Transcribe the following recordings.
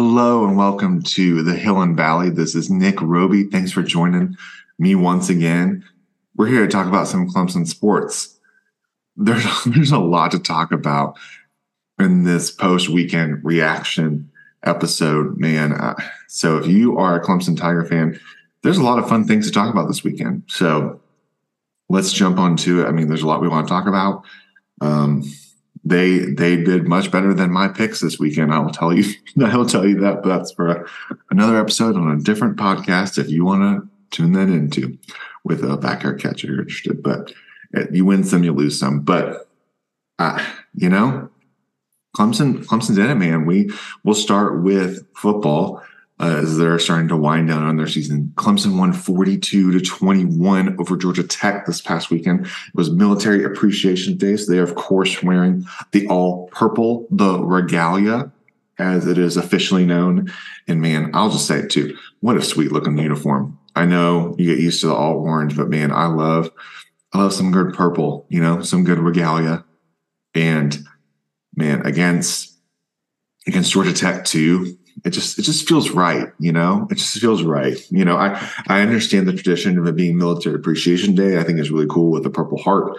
Hello and welcome to the Hill and Valley. This is Nick Roby. Thanks for joining me once again. We're here to talk about some Clemson sports. There's there's a lot to talk about in this post weekend reaction episode, man. Uh, so if you are a Clemson Tiger fan, there's a lot of fun things to talk about this weekend. So let's jump onto it. I mean, there's a lot we want to talk about. Um, they they did much better than my picks this weekend. I will tell you. I will tell you that. But that's for another episode on a different podcast. If you want to tune that into with a backyard catch, if you're interested. But uh, you win some, you lose some. But uh, you know, Clemson Clemson's in it, man. We will start with football uh, as they're starting to wind down on their season. Clemson won 42 to 21 over Georgia Tech this past weekend. It was Military Appreciation Day, so they're of course wearing the all purple, the regalia, as it is officially known. And man, I'll just say it too. What a sweet looking uniform. I know you get used to the all orange, but man, I love, I love some good purple. You know, some good regalia, and man, against against Georgia Tech too it just it just feels right you know? It just feels right. You know i i understand the tradition of it being military appreciation day. I think is really cool with the purple heart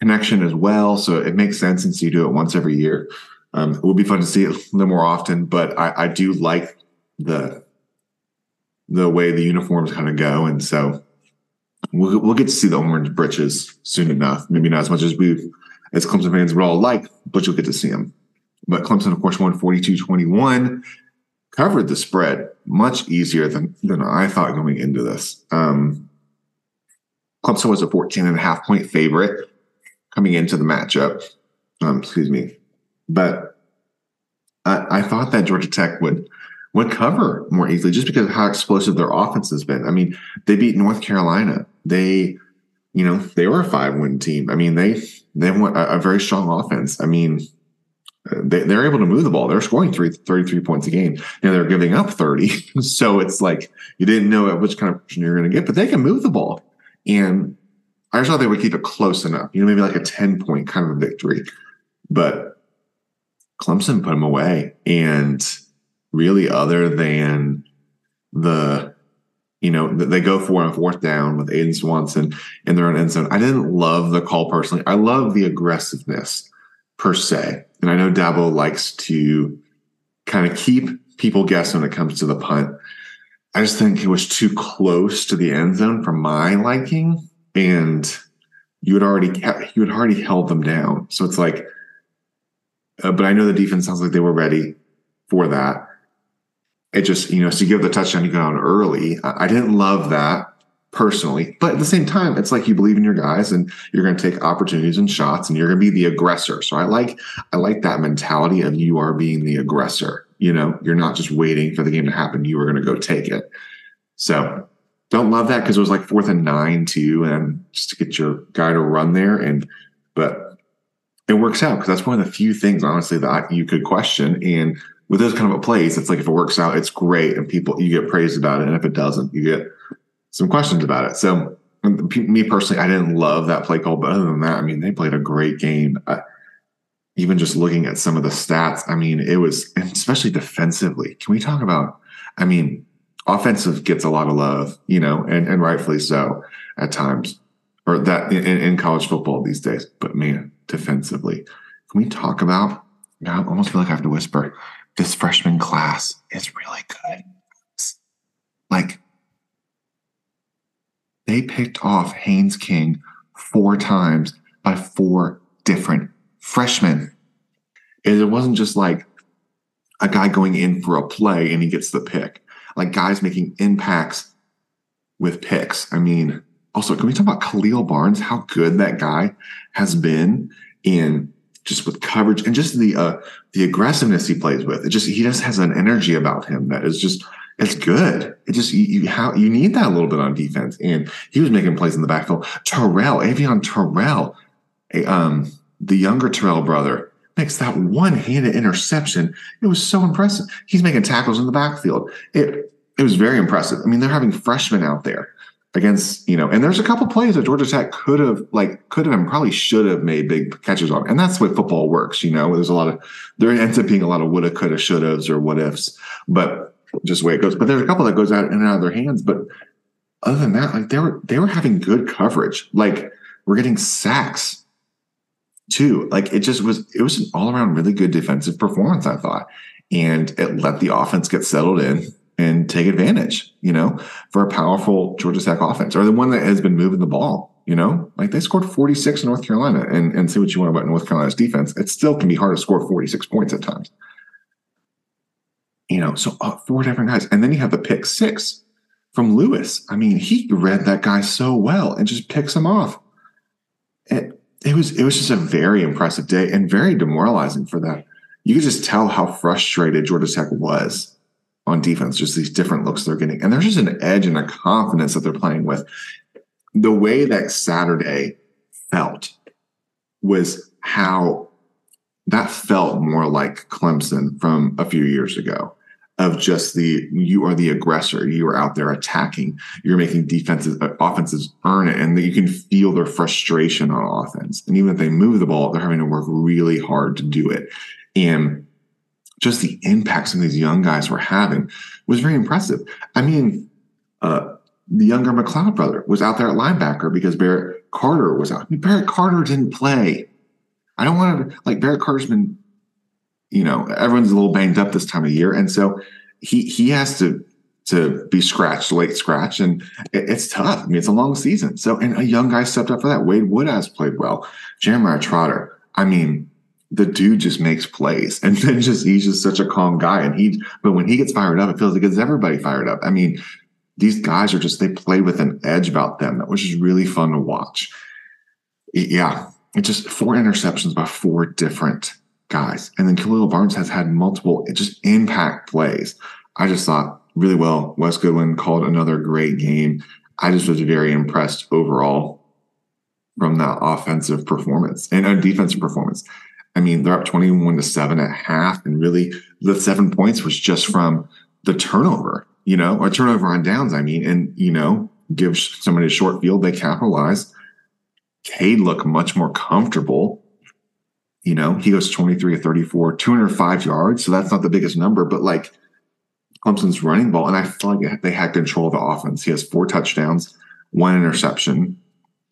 connection as well. So it makes sense since you do it once every year. Um, it would be fun to see it a little more often but i i do like the the way the uniforms kind of go. And so we'll, we'll get to see the orange breeches soon enough. Maybe not as much as we as clemson fans would all like but you'll get to see them but Clemson, of course, won 42 21 covered the spread much easier than than I thought going into this. Um, Clemson was a 14 and a half point favorite coming into the matchup. Um, excuse me. But I, I, thought that Georgia Tech would would cover more easily just because of how explosive their offense has been. I mean, they beat North Carolina. They, you know, they were a five win team. I mean, they they want a, a very strong offense. I mean, they, they're able to move the ball. They're scoring three, 33 points a game. and they're giving up 30. so it's like you didn't know at which kind of you're going to get, but they can move the ball. And I just thought they would keep it close enough, you know, maybe like a 10 point kind of victory. But Clemson put them away. And really, other than the, you know, they go for on fourth down with Aidan Swinson in their own end zone. I didn't love the call personally. I love the aggressiveness per se. And I know Dabo likes to kind of keep people guessing when it comes to the punt. I just think it was too close to the end zone for my liking. And you had already you had already held them down. So it's like, uh, but I know the defense sounds like they were ready for that. It just, you know, so you give the touchdown, you go out early. I, I didn't love that personally. But at the same time, it's like you believe in your guys and you're going to take opportunities and shots and you're going to be the aggressor. So I like I like that mentality of you are being the aggressor. You know, you're not just waiting for the game to happen. You are going to go take it. So don't love that because it was like fourth and nine too, and just to get your guy to run there. And but it works out because that's one of the few things honestly that you could question. And with those kind of plays, it's like if it works out, it's great, and people you get praised about it. And if it doesn't, you get some questions about it. So, me personally, I didn't love that play call, but other than that, I mean, they played a great game. Uh, even just looking at some of the stats, I mean, it was, especially defensively. Can we talk about? I mean, offensive gets a lot of love, you know, and, and rightfully so at times, or that in, in college football these days. But man, defensively, can we talk about? I almost feel like I have to whisper. This freshman class is really good. Like they picked off Haynes King four times by four different freshmen. And it wasn't just like a guy going in for a play and he gets the pick, like guys making impacts with picks. I mean, also, can we talk about Khalil Barnes? How good that guy has been in just with coverage and just the uh, the aggressiveness he plays with. It just he just has an energy about him that is just it's good. It just you, you how you need that a little bit on defense. And he was making plays in the backfield. Terrell, Avieon Terrell, um, the younger Terrell brother, makes that one-handed interception. It was so impressive. He's making tackles in the backfield. It it was very impressive. I mean, they're having freshmen out there against, you know, and there's a couple plays that Georgia Tech could have, like, could have and probably should have made big catches on. And that's the way football works, you know. There's a lot of, there ends up being a lot of woulda, coulda, shoulda or what ifs, but just the way it goes. But there's a couple that goes out in and out of their hands. But other than that, like they were they were having good coverage. Like we're getting sacks too. Like it just was it was an all around really good defensive performance, I thought. And it let the offense get settled in and take advantage, you know, for a powerful Georgia Tech offense or the one that has been moving the ball. You know, like they scored 46 in North Carolina and, and say what you want about North Carolina's defense. It still can be hard to score 46 points at times. You know, so uh, four different guys. And then you have the pick six from Lewis. I mean, he read that guy so well and just picks him off. It, it was it was just a very impressive day and very demoralizing for them. You could just tell how frustrated Georgia Tech was on defense, just these different looks they're getting. And there's just an edge and a confidence that they're playing with. The way that Saturday felt was how that felt more like Clemson from a few years ago of just the you are the aggressor. You are out there attacking. You're making defenses uh, offenses earn it and you can feel their frustration on offense. And even if they move the ball they're having to work really hard to do it. And just the impact some of these young guys were having was very impressive. I mean uh, the younger mcleod brother was out there at linebacker because barrett carter was out. Barrett carter didn't play. I don't want to like barrett carter's been you know, everyone's a little banged up this time of year, and so he he has to to be scratched, late scratch, and it, it's tough. I mean, it's a long season. So, and a young guy stepped up for that. Wade Wood has played well. Jeremiah Trotter. I mean, the dude just makes plays, and then just he's just such a calm guy. And he, but when he gets fired up, it feels like it's everybody fired up. I mean, these guys are just they play with an edge about them that was just really fun to watch. Yeah, it just four interceptions by four different guys. And then Khalil Barnes has had multiple just impact plays. I just thought really well. Wes Goodwin called another great game. I just was very impressed overall from that offensive performance and a defensive performance. I mean, they're up 21 to 7 at half, and really the seven points was just from the turnover, you know, or turnover on downs, I mean, and you know, give somebody a short field, they capitalize. Cade looked much more comfortable you know, he goes 23 or 34, 205 yards. So that's not the biggest number, but like Clemson's running ball. And I feel like they had control of the offense. He has four touchdowns, one interception.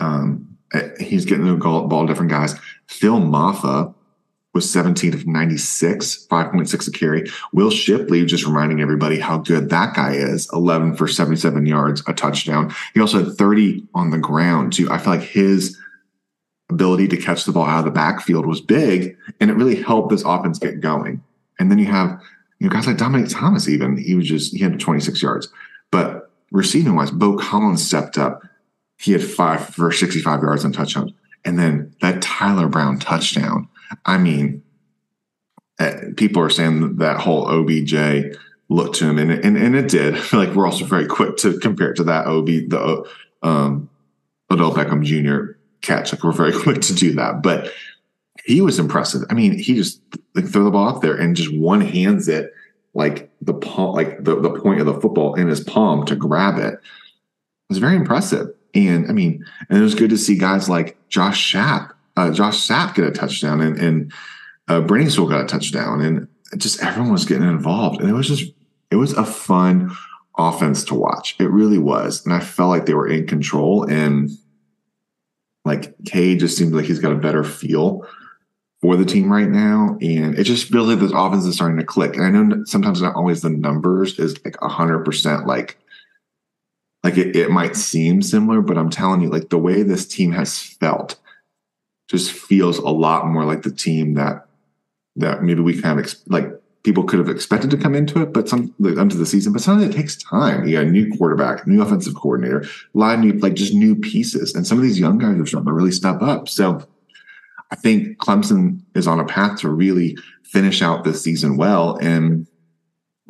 Um, eh, he's getting the ball, different guys. Phil Mafah was 17 of 96, 5.6 a carry. Will Shipley, just reminding everybody how good that guy is, 11 for 77 yards, a touchdown. He also had 30 on the ground, too. I feel like his ability to catch the ball out of the backfield was big, and it really helped this offense get going. And then you have you know guys like Dominic Thomas. Even he was just he had 26 yards, but receiving wise, Beaux Collins stepped up. He had five for 65 yards and touchdowns, and then that Tyler Brown touchdown. I mean, eh, people are saying that whole OBJ look to him, and and, and it did. like we're also very quick to compare it to that OB the um, Odell Beckham Jr catch. Like we're very quick to do that. But he was impressive. I mean, he just like throw the ball up there and just one hands it like the palm, like the, the point of the football in his palm to grab it. It was very impressive. And I mean, and it was good to see guys like Josh Sapp, uh, Josh Sapp get a touchdown and, and uh, Briningstool got a touchdown and just everyone was getting involved. And it was just, it was a fun offense to watch. It really was. And I felt like they were in control and like Cade just seems like he's got a better feel for the team right now. And it just feels like this offense is starting to click. And I know sometimes not always the numbers is like a hundred percent like like it, it might seem similar, but I'm telling you, like the way this team has felt just feels a lot more like the team that that maybe we kind of ex- like people could have expected to come into it, but some like, into the season. But sometimes it takes time. You got a new quarterback, new offensive coordinator, a lot of new like just new pieces, and some of these young guys are starting to really step up. So I think Clemson is on a path to really finish out this season well and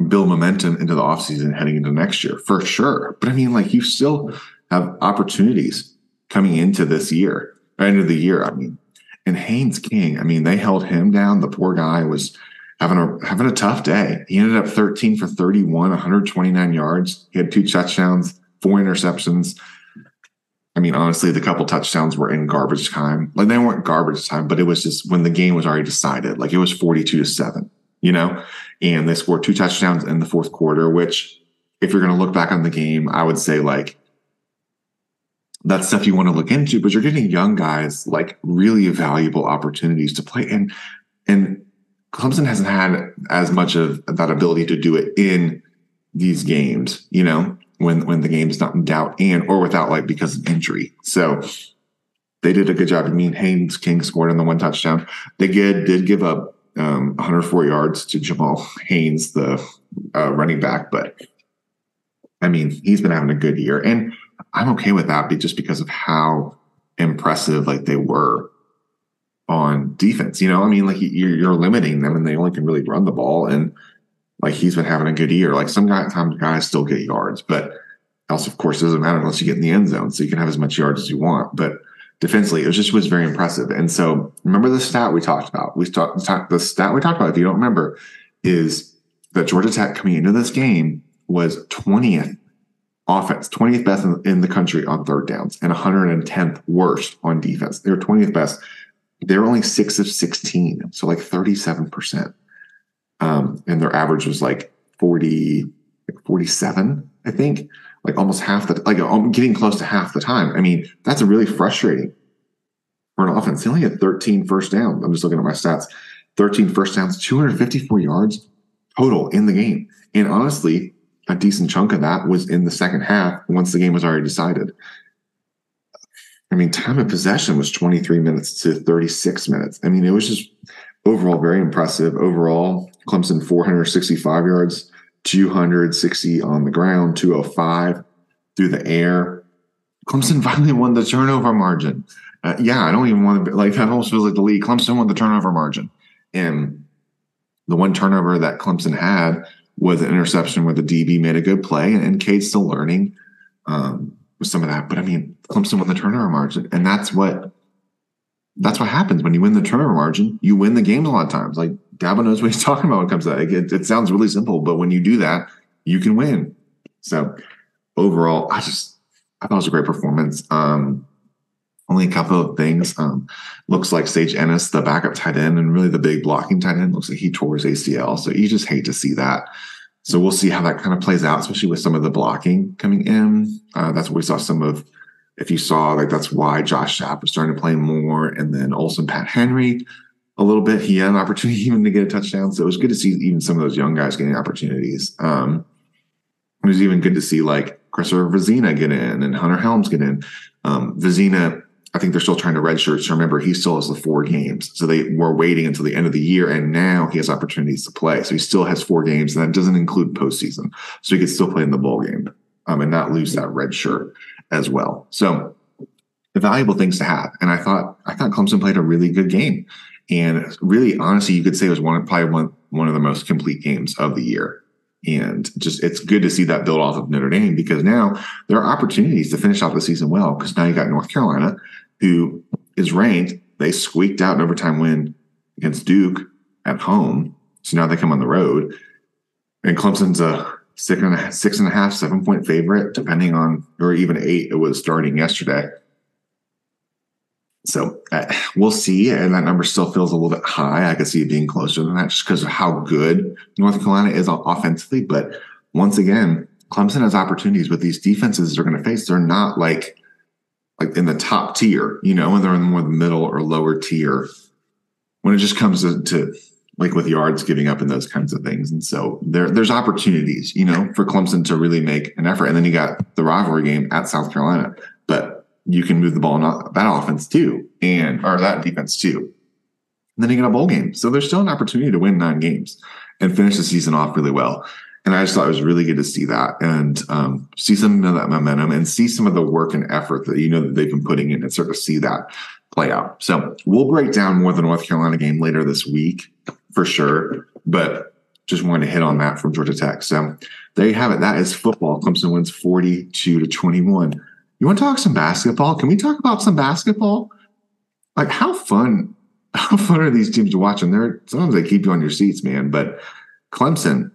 build momentum into the offseason heading into next year for sure. But I mean, like you still have opportunities coming into this year, end of the year. I mean, and Haynes King, I mean, they held him down. The poor guy was having a having a tough day. He ended up 13 for 31, 129 yards. He had two touchdowns, four interceptions. I mean, honestly, the couple touchdowns were in garbage time. Like they weren't garbage time, but it was just when the game was already decided. Like it was 42 to 7, you know? And they scored two touchdowns in the fourth quarter, which if you're going to look back on the game, I would say like that's stuff you want to look into, but you're getting young guys like really valuable opportunities to play. And and Clemson hasn't had as much of that ability to do it in these games, you know? when when the game's not in doubt and or without like because of injury. So they did a good job. I mean, Haynes King scored on the one touchdown. They did did give up um, 104 yards to Jamal Haynes, the uh, running back, but I mean, he's been having a good year, and I'm okay with that, just because of how impressive like they were on defense. You know, I mean, like you're, you're limiting them, and they only can really run the ball, and like he's been having a good year. Like some guys, some guys still get yards, but else, of course, doesn't matter unless you get in the end zone. So you can have as much yards as you want. But defensively, it was just was very impressive. And so remember the stat we talked about. We talked the stat we talked about. If you don't remember, is that Georgia Tech coming into this game was 20th offense, 20th best in, in the country on third downs, and 110th worst on defense. They were 20th best. They were only six of 16, so like 37 percent um, and their average was like 40, like 47, I think, like almost half the, like um, getting close to half the time. I mean, that's really frustrating for an offense. They only had 13 first downs. I'm just looking at my stats 13 first downs, 254 yards total in the game. And honestly, a decent chunk of that was in the second half once the game was already decided. I mean, time of possession was 23 minutes to 36 minutes. I mean, it was just overall very impressive. Overall, Clemson 465 yards, 260 on the ground, 205 through the air. Clemson finally won the turnover margin. Uh, yeah, I don't even want to like that almost feels like the league. Clemson won the turnover margin. And the one turnover that Clemson had was an interception where the DB made a good play, and, and Cade's still learning um, with some of that. But I mean, Clemson won the turnover margin, and that's what that's what happens when you win the turnover margin. You win the games a lot of times. Like Dabo knows what he's talking about when it comes to that. It, it sounds really simple, but when you do that, you can win. So overall, I just I thought it was a great performance. Um, only a couple of things. Um, looks like Sage Ennis, the backup tight end, and really the big blocking tight end, looks like he tore his ACL. So you just hate to see that. So we'll see how that kind of plays out, especially with some of the blocking coming in. Uh, that's what we saw some of if you saw, like that's why Josh Sapp was starting to play more, and then Olsen Patt-Henry a little bit. He had an opportunity even to get a touchdown, so it was good to see even some of those young guys getting opportunities. Um, it was even good to see like Christopher Vizzina get in and Hunter Helms get in. Um, Vizzina, I think they're still trying to redshirt. So remember, he still has the four games. So they were waiting until the end of the year, and now he has opportunities to play. So he still has four games, and that doesn't include postseason. So he could still play in the bowl game um, and not lose that red shirt as well. So valuable things to have. And I thought I thought Clemson played a really good game. And really, honestly, you could say it was one probably one one of the most complete games of the year. And just it's good to see that build off of Notre Dame because now there are opportunities to finish off the season well. Because now you got North Carolina, who is ranked. They squeaked out an overtime win against Duke at home. So now they come on the road. And Clemson's a six and a half, six and a half, seven point favorite, depending on, or even eight. It was starting yesterday. So uh, we'll see. And that number still feels a little bit high. I could see it being closer than that just because of how good North Carolina is offensively. But once again, Clemson has opportunities with these defenses they're going to face. They're not like like in the top tier, you know, when they're in more the middle or lower tier. When it just comes to, to like with yards giving up and those kinds of things. And so there, there's opportunities, you know, for Clemson to really make an effort. And then you got the rivalry game at South Carolina, but you can move the ball in that offense too, and or that defense too. And then you get a bowl game. So there's still an opportunity to win nine games and finish the season off really well. And I just thought it was really good to see that and um, see some of that momentum and see some of the work and effort that you know that they've been putting in and sort of see that play out. So we'll break down more the North Carolina game later this week for sure. But just wanted to hit on that from Georgia Tech. So there you have it. That is football. Clemson wins 42 to 21. You want to talk some basketball? Can we talk about some basketball? Like how fun, how fun are these teams to watch? And they're sometimes they keep you on your seats, man. But Clemson,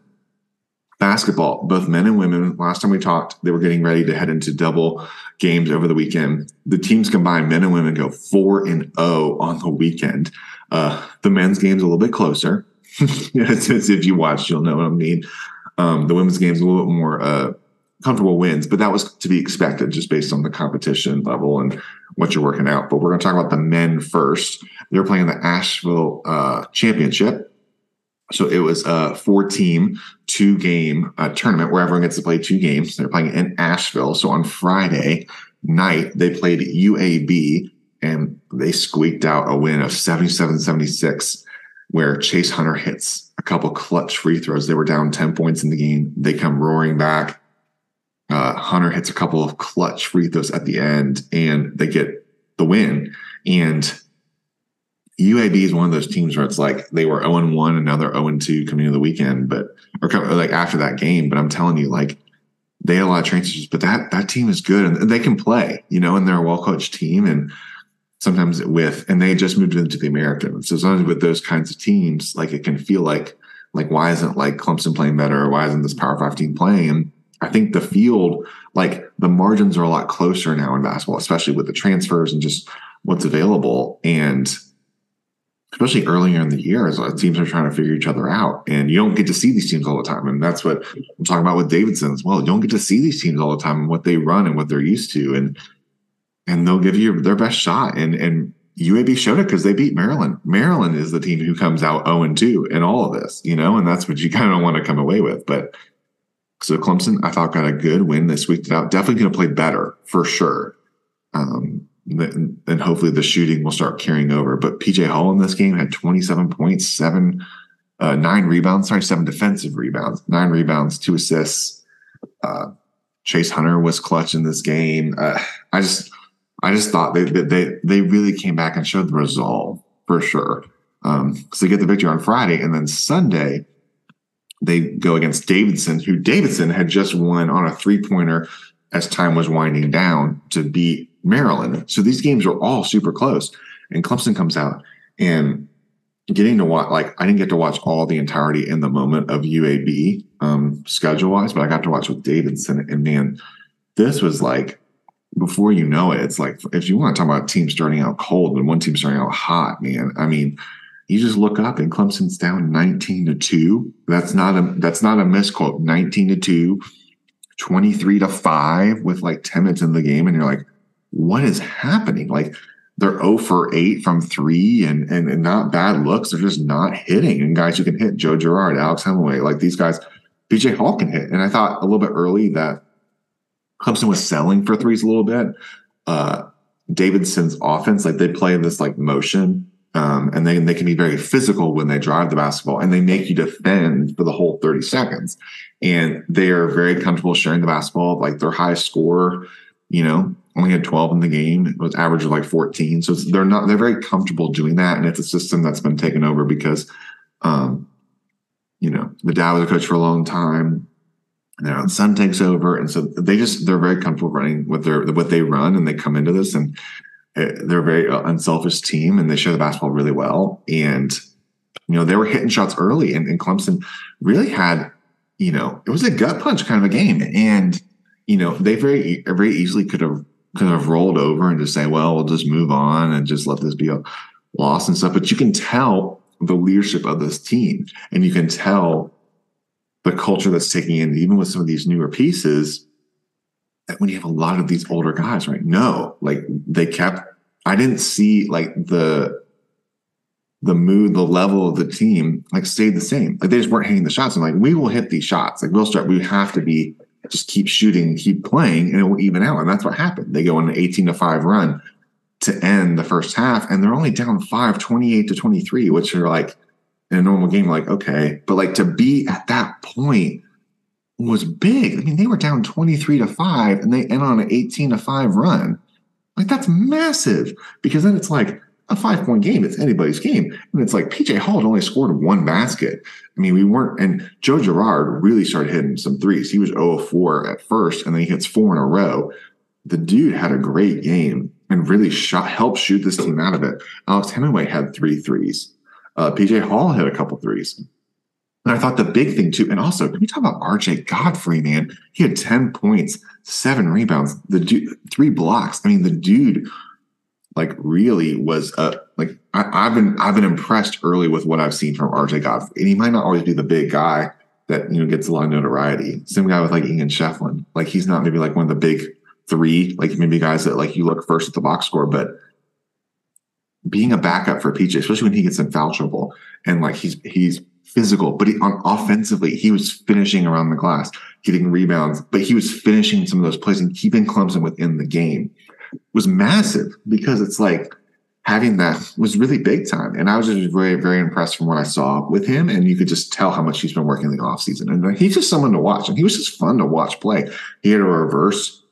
basketball, both men and women. Last time we talked, they were getting ready to head into double games over the weekend. The teams combined, men and women, go four and zero oh on the weekend. Uh, the men's game's a little bit closer. if you watched, you'll know what I mean. Um, the women's game's a little bit more uh, comfortable wins, but that was to be expected just based on the competition level and what you're working out. But we're going to talk about the men first. They're playing the Asheville uh, Championship. So it was a four team, two game uh, tournament where everyone gets to play two games. They're playing in Asheville. So on Friday night, they played UAB and they squeaked out a win of 77 76, where Chase Hunter hits a couple clutch free throws. They were down 10 points in the game. They come roaring back. Uh, Hunter hits a couple of clutch free throws at the end and they get the win. And UAB is one of those teams where it's like they were 0 1 and now they're 0 2 coming into the weekend, but or like after that game. But I'm telling you, like they had a lot of transfers, but that that team is good and they can play, you know, and they're a well coached team. And sometimes with and they just moved into the American. So sometimes with those kinds of teams, like it can feel like like why isn't like Clemson playing better or why isn't this Power Five team playing? And I think the field, like the margins are a lot closer now in basketball, especially with the transfers and just what's available. And especially earlier in the year as teams are trying to figure each other out. And you don't get to see these teams all the time. And that's what I'm talking about with Davidson as well. You don't get to see these teams all the time and what they run and what they're used to. And and they'll give you their best shot. And and UAB showed it because they beat Maryland. Maryland is the team who comes out 0 and 2 in all of this, you know, and that's what you kind of want to come away with. But so Clemson, I thought got a good win. Squeaked it out. Definitely going to play better for sure. Um, and hopefully the shooting will start carrying over. But PJ Hall in this game had 27 points, seven, uh, nine rebounds, sorry, seven defensive rebounds, nine rebounds, two assists. Uh, Chase Hunter was clutch in this game. Uh, I just, I just thought they, they, they really came back and showed the resolve for sure. Um, so they get the victory on Friday and then Sunday they go against Davidson, who Davidson had just won on a three pointer as time was winding down to beat Maryland. So these games are all super close. And Clemson comes out and getting to watch, like, I didn't get to watch all the entirety in the moment of UAB um, schedule wise, but I got to watch with Davidson. And man, this was like, before you know it, it's like, if you want to talk about teams starting out cold and one team starting out hot, man, I mean, you just look up and Clemson's down 19 to 2. That's not a that's not a misquote. 19 to 2, 23 to 5 with like 10 minutes in the game. And you're like, what is happening? Like they're 0 for 8 from three and, and, and not bad looks. They're just not hitting. And guys who can hit, Joe Girard, Alex Hemenway, like these guys, PJ Hall can hit. And I thought a little bit early that Clemson was selling for threes a little bit. Uh, Davidson's offense, like they play in this like motion, um, and they they can be very physical when they drive the basketball, and they make you defend for the whole thirty seconds. And they are very comfortable sharing the basketball. Like their highest score, you know, only had 12 in the game. It was average of like 14. So they're not, they're very comfortable doing that. And it's a system that's been taken over because, um, you know, the dad was a coach for a long time. And their son takes over. And so they just, they're very comfortable running with their, what they run and they come into this and eh, they're a very uh, unselfish team and they share the basketball really well. And, you know, they were hitting shots early and, and Clemson really had, you know, it was a gut punch kind of a game. And, you know, they very, very easily could have kind of rolled over and just say, well, we'll just move on and just let this be a loss and stuff. But you can tell the leadership of this team and you can tell the culture that's taking in, even with some of these newer pieces, that when you have a lot of these older guys, right? No, like they kept, I didn't see like the, the mood, the level of the team like stayed the same. Like they just weren't hitting the shots. I'm like, we will hit these shots. Like we'll start, we have to be just keep shooting, keep playing, and it will even out. And that's what happened. They go on an 18 to 5 run to end the first half, and they're only down five, 28 to 23, which are like in a normal game, like, okay. But like to be at that point was big. I mean, they were down 23 to 5 and they end on an 18 to 5 run. Like that's massive because then it's like, a five point game. It's anybody's game. And it's like PJ Hall had only scored one basket. I mean, we weren't, and Joe Girard really started hitting some threes. He was 0 4 at first, and then he hits four in a row. The dude had a great game and really shot, helped shoot this team out of it. Alex Hemenway had three threes. Uh, PJ Hall hit a couple threes. And I thought the big thing too, and also, can we talk about RJ Godfrey, man? He had 10 points, seven rebounds, the dude, three blocks. I mean, the dude like really was a like I, have been I've been impressed early with what I've seen from RJ Godfrey. And he might not always be the big guy that you know gets a lot of notoriety. Same guy with like Ian Schieffelin, Like he's not maybe like one of the big three, like maybe guys that like you look first at the box score, but being a backup for PJ, especially when he gets in foul trouble and like he's he's physical, but he, on offensively, he was finishing around the glass, getting rebounds, but he was finishing some of those plays and keeping Clemson within the game was massive because it's like having that was really big time. And I was just very, very impressed from what I saw with him. And you could just tell how much he's been working in the offseason. And he's just someone to watch. And he was just fun to watch play. He had a reverse,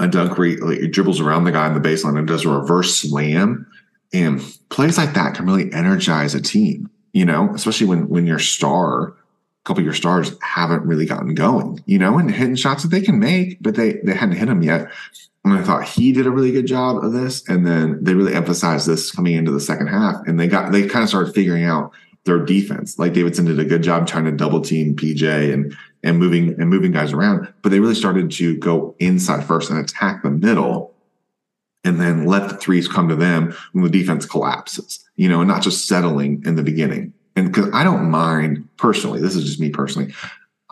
a dunk where he, like, he dribbles around the guy in the baseline and does a reverse slam. And plays like that can really energize a team you know, especially when when your star, couple of your stars haven't really gotten going, you know, and hitting shots that they can make, but they they hadn't hit them yet. And I thought he did a really good job of this. And then they really emphasized this coming into the second half. And they got they kind of started figuring out their defense. Like Davidson did a good job trying to double team PJ and and moving and moving guys around, but they really started to go inside first and attack the middle and then let the threes come to them when the defense collapses, you know, and not just settling in the beginning. And because I don't mind personally, this is just me personally.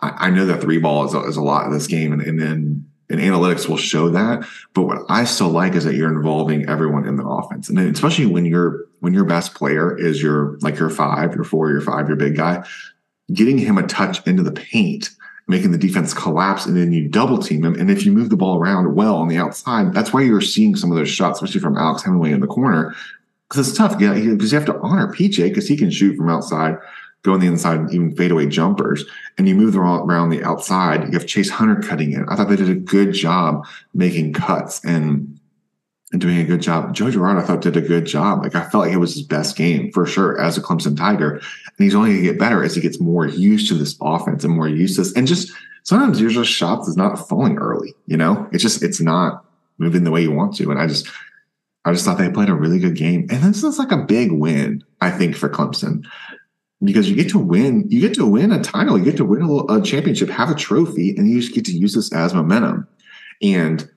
I, I know that three ball is a, is a lot of this game, and, and then and analytics will show that. But what I still like is that you're involving everyone in the offense, and especially when you're when your best player is your like your five, your four, your five, your big guy, getting him a touch into the paint making the defense collapse, and then you double team him. And if you move the ball around well on the outside, that's why you're seeing some of those shots, especially from Alex Hemenway in the corner, because it's tough. Yeah, because you have to honor PJ because he can shoot from outside, go on the inside, and even fadeaway jumpers. And you move the ball around the outside. You have Chase Hunter cutting in. I thought they did a good job making cuts and and doing a good job. Joe Girard, I thought, did a good job. Like I felt like it was his best game for sure as a Clemson Tiger. And he's only gonna get better as he gets more used to this offense and more used to this. And just sometimes your shots is not falling early, you know? It's just it's not moving the way you want to. And I just I just thought they played a really good game. And this is like a big win, I think, for Clemson. Because you get to win, you get to win a title, you get to win a, a championship, have a trophy, and you just get to use this as momentum. And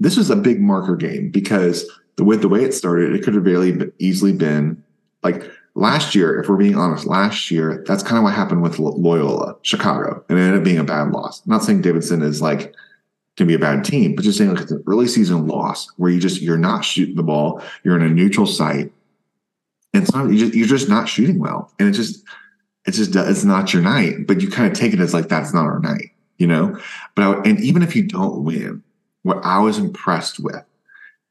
this was a big marker game because the with the way it started, it could have really easily been like last year. If we're being honest, last year that's kind of what happened with Loyola Chicago, and it ended up being a bad loss. I'm not saying Davidson is like can be a bad team, but just saying like it's an early season loss where you just you're not shooting the ball, you're in a neutral site, and so you just, you're just not shooting well, and it just it's just it's not your night. But you kind of take it as like that's not our night, you know. But I, and even if you don't win, what I was impressed with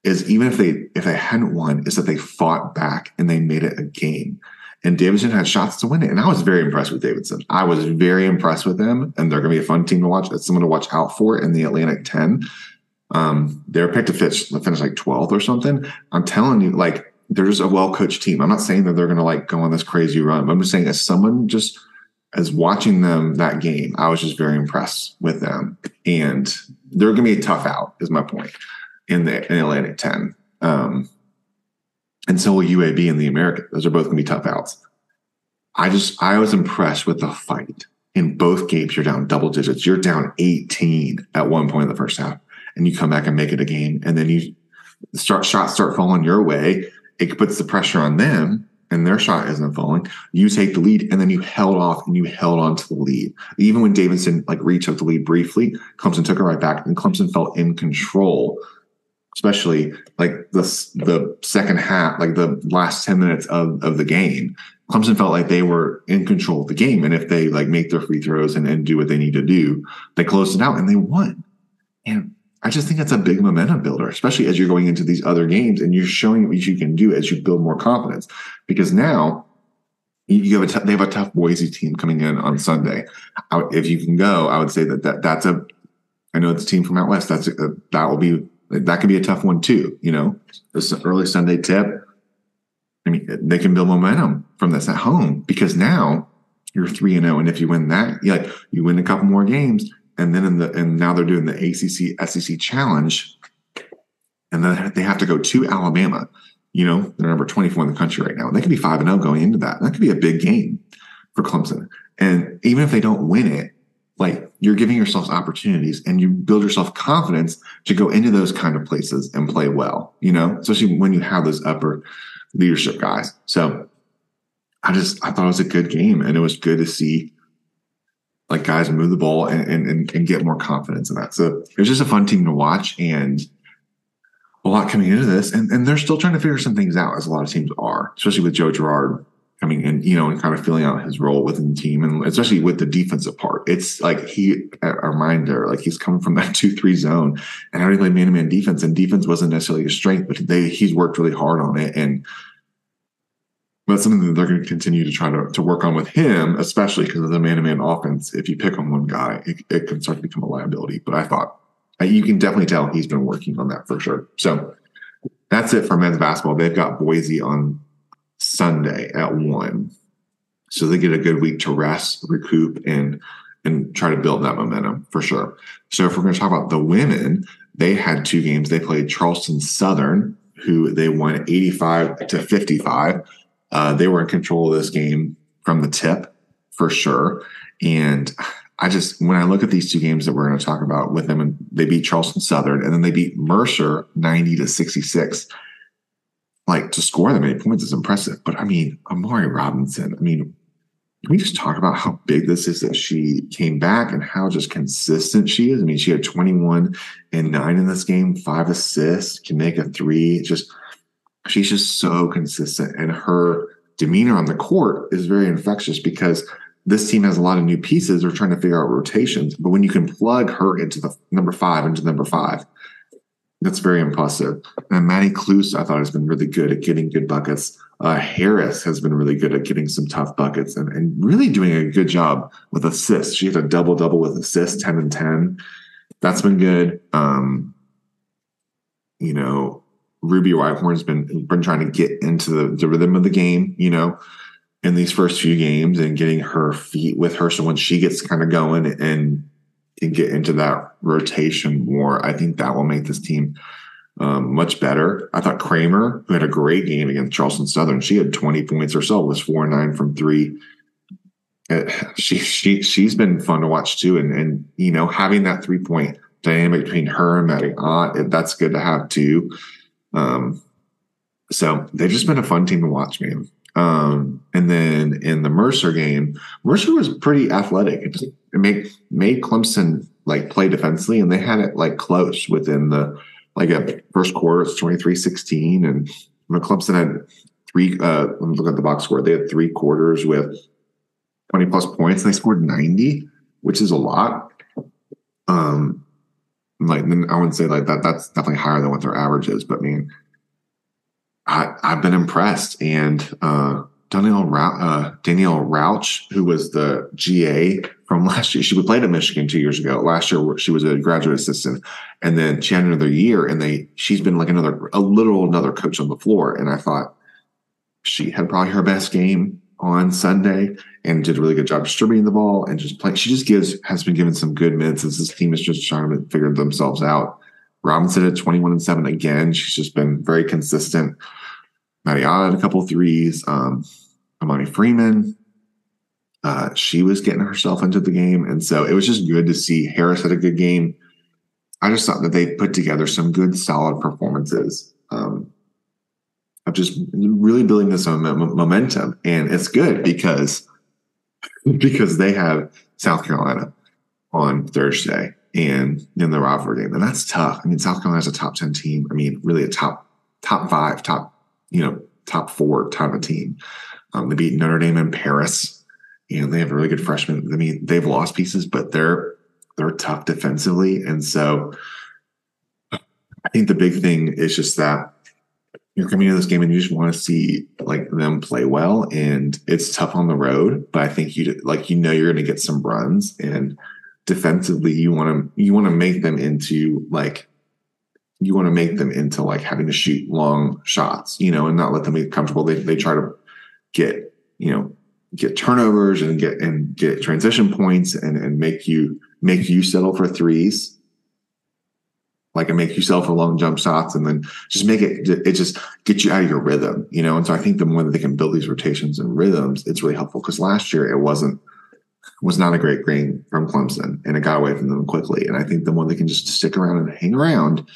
is even if they if they hadn't won, is that they fought back and they made it a game. And Davidson had shots to win it. And I was very impressed with Davidson. I was very impressed with them. And they're gonna be a fun team to watch. That's someone to watch out for in the Atlantic 10. Um, they're picked to finish, finish like 12th or something. I'm telling you, like, they're just a well coached team. I'm not saying that they're gonna like go on this crazy run, but I'm just saying as someone just as watching them that game, I was just very impressed with them. And they're going to be a tough out, is my point, in the in Atlantic 10. Um, and so will UAB and the American. Those are both going to be tough outs. I just, I was impressed with the fight. In both games, you're down double digits. You're down 18 at one point in the first half, and you come back and make it a game. And then you start shots start falling your way. It puts the pressure on them and their shot isn't falling, you take the lead and then you held off and you held on to the lead. Even when Davidson like retook the lead briefly, Clemson took it right back and Clemson felt in control, especially like the, the second half, like the last 10 minutes of, of the game. Clemson felt like they were in control of the game. And if they like make their free throws and, and do what they need to do, they closed it out and they won. And I just think that's a big momentum builder, especially as you're going into these other games and you're showing what you can do as you build more confidence. Because now you have a t- they have a tough Boise team coming in on Sunday. I, if you can go, I would say that, that that's a. I know it's a team from out west. That's a, that will be that could be a tough one too. You know, this early Sunday tip. I mean, they can build momentum from this at home because now you're three and zero, oh, and if you win that, you like you win a couple more games, and then in the and now they're doing the ACC SEC challenge, and then they have to go to Alabama. You know, they're number 24 in the country right now. and They could be five and zero oh going into that. That could be a big game for Clemson. And even if they don't win it, like you're giving yourselves opportunities and you build yourself confidence to go into those kind of places and play well, you know, especially when you have those upper leadership guys. So I just I thought it was a good game and it was good to see like guys move the ball and and, and get more confidence in that. So it was just a fun team to watch and a lot coming into this. And and they're still trying to figure some things out as a lot of teams are, especially with Joe Girard coming in, you know, and kind of filling out his role within the team and especially with the defensive part. It's like he a reminder, like he's coming from that two three zone and already played man to man defense. And defense wasn't necessarily his strength, but they he's worked really hard on it. And that's something that they're going to continue to try to, to work on with him, especially because of the man to man offense. If you pick on one guy, it, it, can start to become a liability. But I thought you can definitely tell he's been working on that for sure. So that's it for men's basketball. They've got Boise on Sunday at one. So they get a good week to rest, recoup, and and try to build that momentum for sure. So if we're going to talk about the women, they had two games. They played Charleston Southern, who they won 85 to 55. Uh, they were in control of this game from the tip for sure. And I just, when I look at these two games that we're going to talk about with them, and they beat Charleston Southern and then they beat Mercer 90 to 66. Like to score that many points is impressive. But I mean, Amari Robinson, I mean, can we just talk about how big this is that she came back and how just consistent she is? I mean, she had 21 and nine in this game, five assists, can make a three. Just, she's just so consistent and her demeanor on the court is very infectious because this team has a lot of new pieces they're trying to figure out rotations but when you can plug her into the number five into number five that's very impressive. And maddie Cluse, i thought has been really good at getting good buckets. Uh, harris has been really good at getting some tough buckets and, and really doing a good job with assists. She had a double double with assists 10 and 10 that's been good. Um, you know Ruby Whitehorn's been been trying to get into the, the rhythm of the game, you know, in these first few games and getting her feet with her. So when she gets kind of going and can get into that rotation more, I think that will make this team um, much better. I thought Kramer, who had a great game against Charleston Southern, she had 20 points herself, was four and nine from three. Uh, she she she's been fun to watch too, and and you know having that three point dynamic between her and Maddie Ott, that's good to have too. Um, so they've just been a fun team to watch, man. Um, and then in the Mercer game, Mercer was pretty athletic. It, just, it made made Clemson like play defensively, and they had it like close within the like a first quarter. It's 23-16. and Clemson had three. Uh, let me look at the box score. They had three quarters with twenty plus points, and they scored ninety, which is a lot. Um, like I wouldn't say like that. That's definitely higher than what their average is. But I mean, I I've been impressed. And uh, Danielle Rauch, uh, Danielle Rauch, who was the GA from last year, she played at Michigan two years ago. Last year she was a graduate assistant, and then she had another year, and they she's been like another a little another coach on the floor. And I thought she had probably her best game on Sunday and did a really good job distributing the ball and just playing. She just gives has been given some good minutes as this team is just trying to figure themselves out. Robinson at 21 and 7 again. She's just been very consistent. Maddie had a couple threes. Um, Amani Freeman, uh, she was getting herself into the game. And so it was just good to see Harris had a good game. I just thought that they put together some good, solid performances. Um, of just really building this momentum. And it's good because because they have South Carolina on Thursday and in the rivalry game. And that's tough. I mean, South Carolina Carolina's a top 10 team. I mean, really a top top five, top, you know, top four type of team. Um, they beat Notre Dame in Paris. and they have a really good freshman. I mean, they've lost pieces, but they're they're tough defensively. And so I think the big thing is just that you're coming into this game and you just want to see like them play well and it's tough on the road but i think you like you know you're going to get some runs and defensively you want to you want to make them into like you want to make them into like having to shoot long shots you know and not let them be comfortable. They, they try to get you know get turnovers and get and get transition points and and make you make you settle for threes. Like and make yourself for long jump shots and then just make it it just gets you out of your rhythm you know? And so i think the more that they can build these rotations and rhythms it's really helpful because last year it wasn't was not a great game from clemson and it got away from them quickly. And i think the more they can just stick around and hang around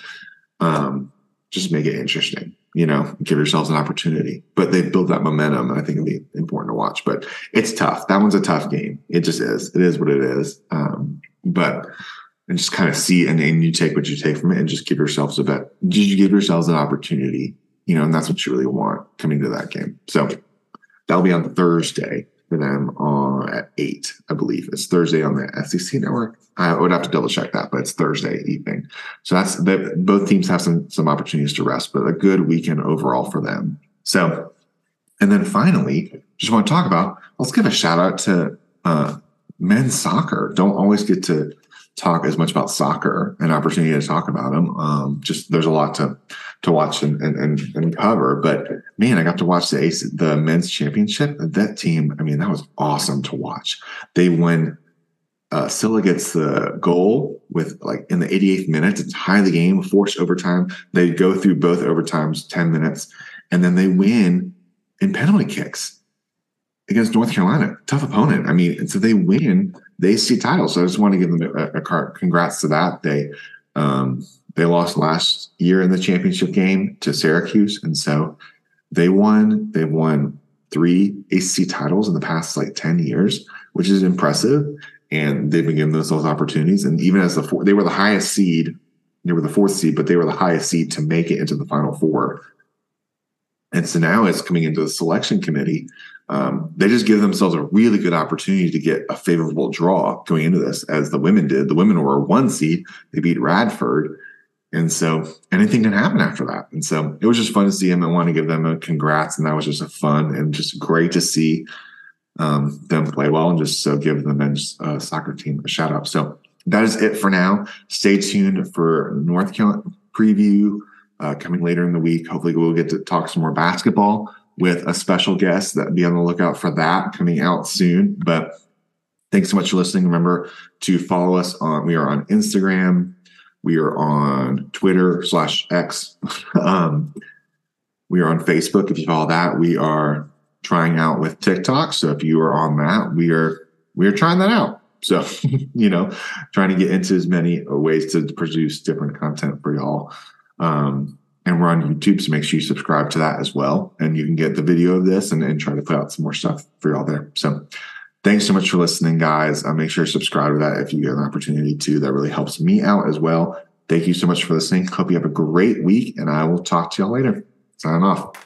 um just make it interesting you know give yourselves an opportunity. But they've built that momentum and i think it'd be important to watch. But it's tough. That one's a tough game. It just is. It is what it is. Um but and just kind of see and, and you take what you take from it and just give yourselves a bet. Did you give yourselves an opportunity, you know, and that's what you really want coming to that game. So that'll be on Thursday for them at eight, I believe. It's Thursday on the SEC network. I would have to double check that, but it's Thursday evening. So that's both teams have some some opportunities to rest, but a good weekend overall for them. So, and then finally, just want to talk about. Let's give a shout out to uh, men's soccer. Don't always get to talk as much about soccer and opportunity to talk about them. Um, just there's a lot to to watch and, and, and cover. But man, I got to watch the Ace, the men's championship. That team, I mean, that was awesome to watch. They win. Uh, gets the goal with like in the 88th minute to tie the game, forced overtime. They go through both overtimes, 10 minutes, and then they win in penalty kicks against North Carolina. Tough opponent. I mean, and so they win ACC titles. So I just want to give them a, a congrats to that. They um, they lost last year in the championship game to Syracuse, and so they won. They won three ACC titles in the past like ten years, which is impressive. And they've been given those, those opportunities. And even as the four, they were the highest seed. They were the fourth seed, but they were the highest seed to make it into the final four. And so now it's coming into the selection committee um, they just give themselves a really good opportunity to get a favorable draw going into this, as the women did. The women were a one seed; they beat Radford, and so anything can happen after that. And so it was just fun to see them. I want to give them a congrats, and that was just a fun and just great to see um, them play well, and just so give the men's uh, soccer team a shout out. So that is it for now. Stay tuned for North Carolina preview uh, coming later in the week. Hopefully, we'll get to talk some more basketball with a special guest that be on the lookout for that coming out soon. But thanks so much for listening. Remember to follow us on, we are on Instagram. We are on Twitter slash X. um, we are on Facebook. If you follow that, we are trying out with TikTok. So if you are on that, we are, we are trying that out. So, you know, trying to get into as many ways to produce different content for y'all. Um, and we're on YouTube, so make sure you subscribe to that as well. And you can get the video of this and, and try to put out some more stuff for y'all there. So thanks so much for listening, guys. Uh, make sure to subscribe to that if you get an opportunity to. That really helps me out as well. Thank you so much for listening. Hope you have a great week, and I will talk to y'all later. Sign off.